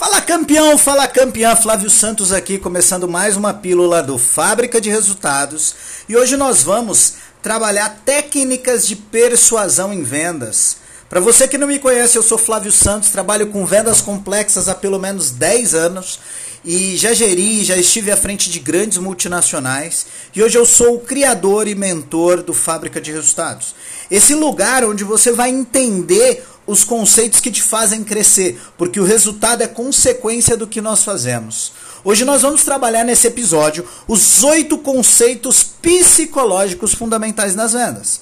Fala campeão, fala campeã, Flávio Santos aqui, começando mais uma pílula do Fábrica de Resultados. E hoje nós vamos trabalhar técnicas de persuasão em vendas. Para você que não me conhece, eu sou Flávio Santos, trabalho com vendas complexas há pelo menos 10 anos e já geri, já estive à frente de grandes multinacionais e hoje eu sou o criador e mentor do Fábrica de Resultados. Esse lugar onde você vai entender os conceitos que te fazem crescer, porque o resultado é consequência do que nós fazemos. Hoje nós vamos trabalhar nesse episódio os oito conceitos psicológicos fundamentais nas vendas.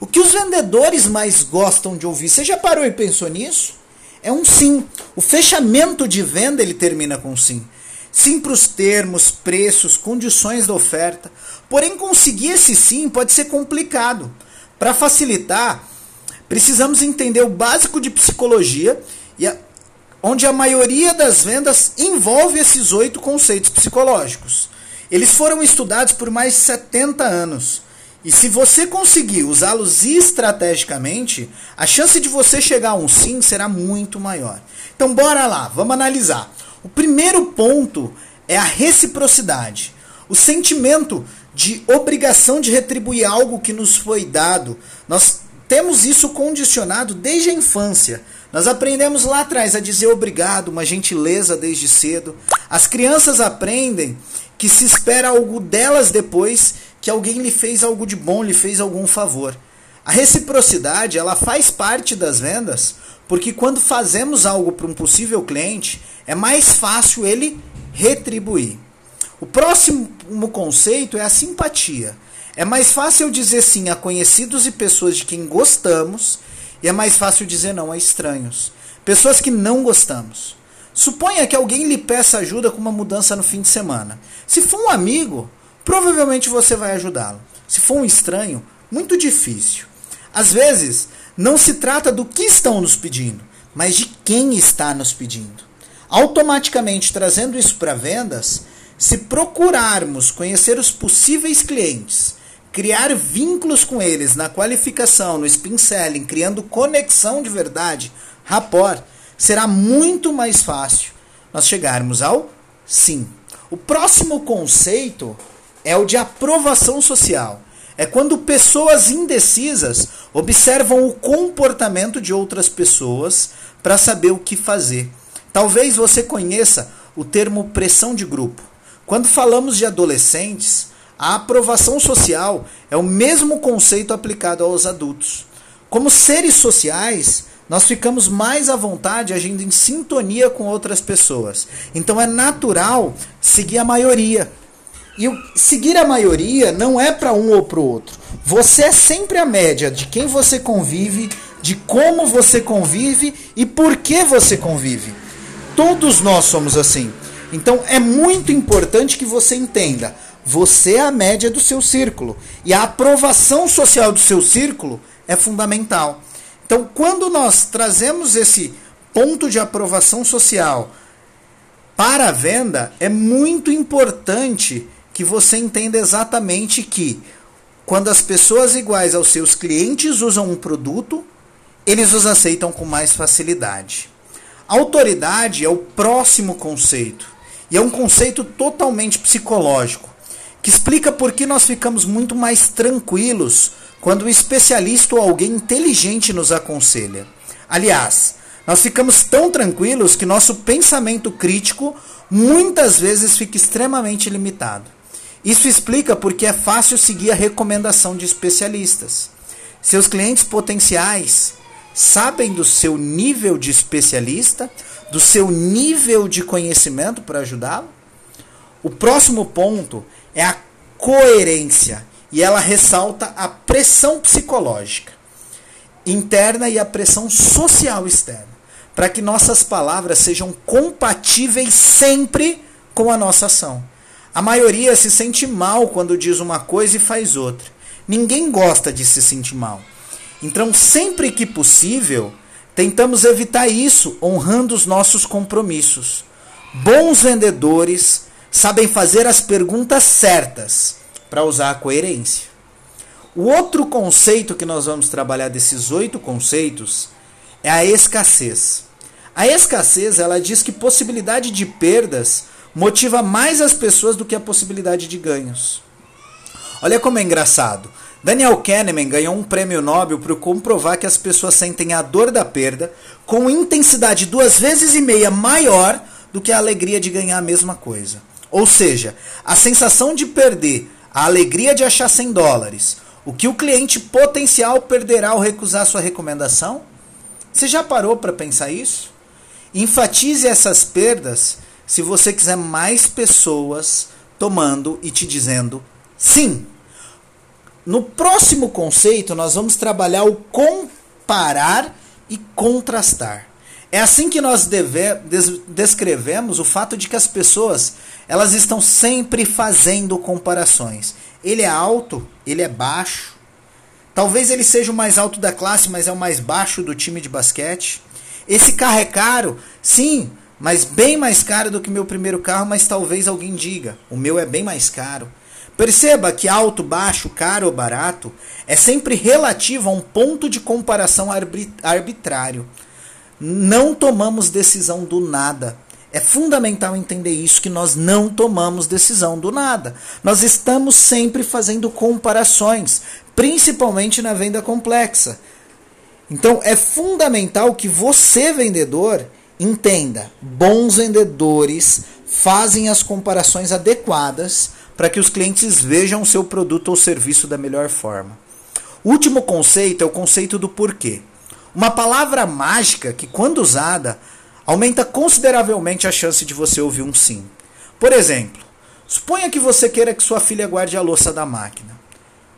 O que os vendedores mais gostam de ouvir? Você já parou e pensou nisso? É um sim. O fechamento de venda ele termina com sim. Sim para os termos, preços, condições da oferta. Porém, conseguir esse sim pode ser complicado. Para facilitar, precisamos entender o básico de psicologia, e a, onde a maioria das vendas envolve esses oito conceitos psicológicos. Eles foram estudados por mais de 70 anos. E se você conseguir usá-los estrategicamente, a chance de você chegar a um sim será muito maior. Então bora lá, vamos analisar. O primeiro ponto é a reciprocidade. O sentimento de obrigação de retribuir algo que nos foi dado. Nós temos isso condicionado desde a infância. Nós aprendemos lá atrás a dizer obrigado, uma gentileza desde cedo. As crianças aprendem que se espera algo delas depois que alguém lhe fez algo de bom, lhe fez algum favor. A reciprocidade, ela faz parte das vendas, porque quando fazemos algo para um possível cliente, é mais fácil ele retribuir. O próximo conceito é a simpatia. É mais fácil dizer sim a conhecidos e pessoas de quem gostamos, e é mais fácil dizer não a estranhos, pessoas que não gostamos. Suponha que alguém lhe peça ajuda com uma mudança no fim de semana. Se for um amigo, provavelmente você vai ajudá-lo. Se for um estranho, muito difícil. Às vezes, não se trata do que estão nos pedindo, mas de quem está nos pedindo. Automaticamente trazendo isso para vendas, se procurarmos conhecer os possíveis clientes criar vínculos com eles na qualificação, no spin selling, criando conexão de verdade, rapport, será muito mais fácil nós chegarmos ao sim. O próximo conceito é o de aprovação social. É quando pessoas indecisas observam o comportamento de outras pessoas para saber o que fazer. Talvez você conheça o termo pressão de grupo. Quando falamos de adolescentes, a aprovação social é o mesmo conceito aplicado aos adultos. Como seres sociais, nós ficamos mais à vontade agindo em sintonia com outras pessoas. Então é natural seguir a maioria. E seguir a maioria não é para um ou para o outro. Você é sempre a média de quem você convive, de como você convive e por que você convive. Todos nós somos assim. Então é muito importante que você entenda você é a média do seu círculo. E a aprovação social do seu círculo é fundamental. Então, quando nós trazemos esse ponto de aprovação social para a venda, é muito importante que você entenda exatamente que quando as pessoas iguais aos seus clientes usam um produto, eles os aceitam com mais facilidade. Autoridade é o próximo conceito. E é um conceito totalmente psicológico que explica por que nós ficamos muito mais tranquilos quando um especialista ou alguém inteligente nos aconselha. Aliás, nós ficamos tão tranquilos que nosso pensamento crítico muitas vezes fica extremamente limitado. Isso explica porque é fácil seguir a recomendação de especialistas. Seus clientes potenciais sabem do seu nível de especialista, do seu nível de conhecimento para ajudá-lo? O próximo ponto é a coerência e ela ressalta a pressão psicológica interna e a pressão social externa, para que nossas palavras sejam compatíveis sempre com a nossa ação. A maioria se sente mal quando diz uma coisa e faz outra. Ninguém gosta de se sentir mal. Então, sempre que possível, tentamos evitar isso honrando os nossos compromissos. Bons vendedores sabem fazer as perguntas certas para usar a coerência. O outro conceito que nós vamos trabalhar desses oito conceitos é a escassez. A escassez, ela diz que possibilidade de perdas motiva mais as pessoas do que a possibilidade de ganhos. Olha como é engraçado. Daniel Kahneman ganhou um prêmio Nobel por comprovar que as pessoas sentem a dor da perda com intensidade duas vezes e meia maior do que a alegria de ganhar a mesma coisa. Ou seja, a sensação de perder, a alegria de achar 100 dólares, o que o cliente potencial perderá ao recusar sua recomendação? Você já parou para pensar isso? Enfatize essas perdas se você quiser mais pessoas tomando e te dizendo sim. No próximo conceito, nós vamos trabalhar o comparar e contrastar. É assim que nós deve, des, descrevemos o fato de que as pessoas elas estão sempre fazendo comparações. Ele é alto, ele é baixo. Talvez ele seja o mais alto da classe, mas é o mais baixo do time de basquete. Esse carro é caro, sim, mas bem mais caro do que meu primeiro carro, mas talvez alguém diga, o meu é bem mais caro. Perceba que alto, baixo, caro ou barato é sempre relativo a um ponto de comparação arbitrário. Não tomamos decisão do nada. É fundamental entender isso que nós não tomamos decisão do nada. Nós estamos sempre fazendo comparações, principalmente na venda complexa. Então é fundamental que você vendedor entenda. Bons vendedores fazem as comparações adequadas para que os clientes vejam o seu produto ou serviço da melhor forma. Último conceito é o conceito do porquê. Uma palavra mágica que, quando usada, aumenta consideravelmente a chance de você ouvir um sim. Por exemplo, suponha que você queira que sua filha guarde a louça da máquina.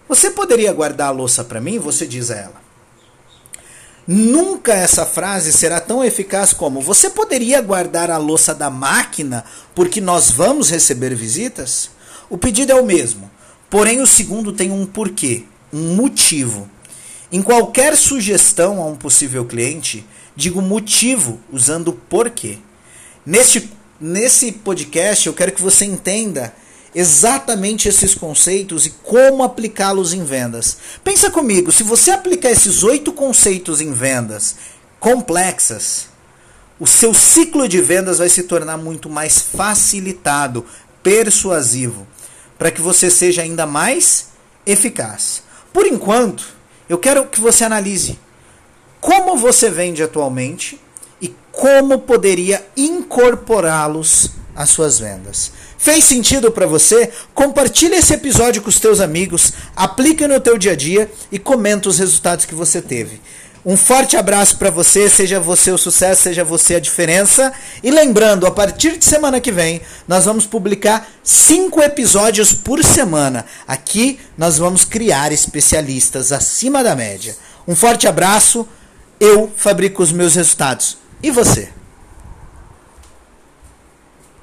Você poderia guardar a louça para mim? Você diz a ela. Nunca essa frase será tão eficaz como: Você poderia guardar a louça da máquina porque nós vamos receber visitas? O pedido é o mesmo, porém o segundo tem um porquê, um motivo. Em qualquer sugestão a um possível cliente, digo motivo usando porquê. Neste, nesse podcast eu quero que você entenda exatamente esses conceitos e como aplicá-los em vendas. Pensa comigo, se você aplicar esses oito conceitos em vendas complexas, o seu ciclo de vendas vai se tornar muito mais facilitado, persuasivo para que você seja ainda mais eficaz. Por enquanto, eu quero que você analise como você vende atualmente e como poderia incorporá-los às suas vendas. Fez sentido para você? Compartilhe esse episódio com os teus amigos, aplique no teu dia a dia e comenta os resultados que você teve. Um forte abraço para você, seja você o sucesso, seja você a diferença. E lembrando, a partir de semana que vem, nós vamos publicar cinco episódios por semana. Aqui nós vamos criar especialistas acima da média. Um forte abraço, eu fabrico os meus resultados. E você?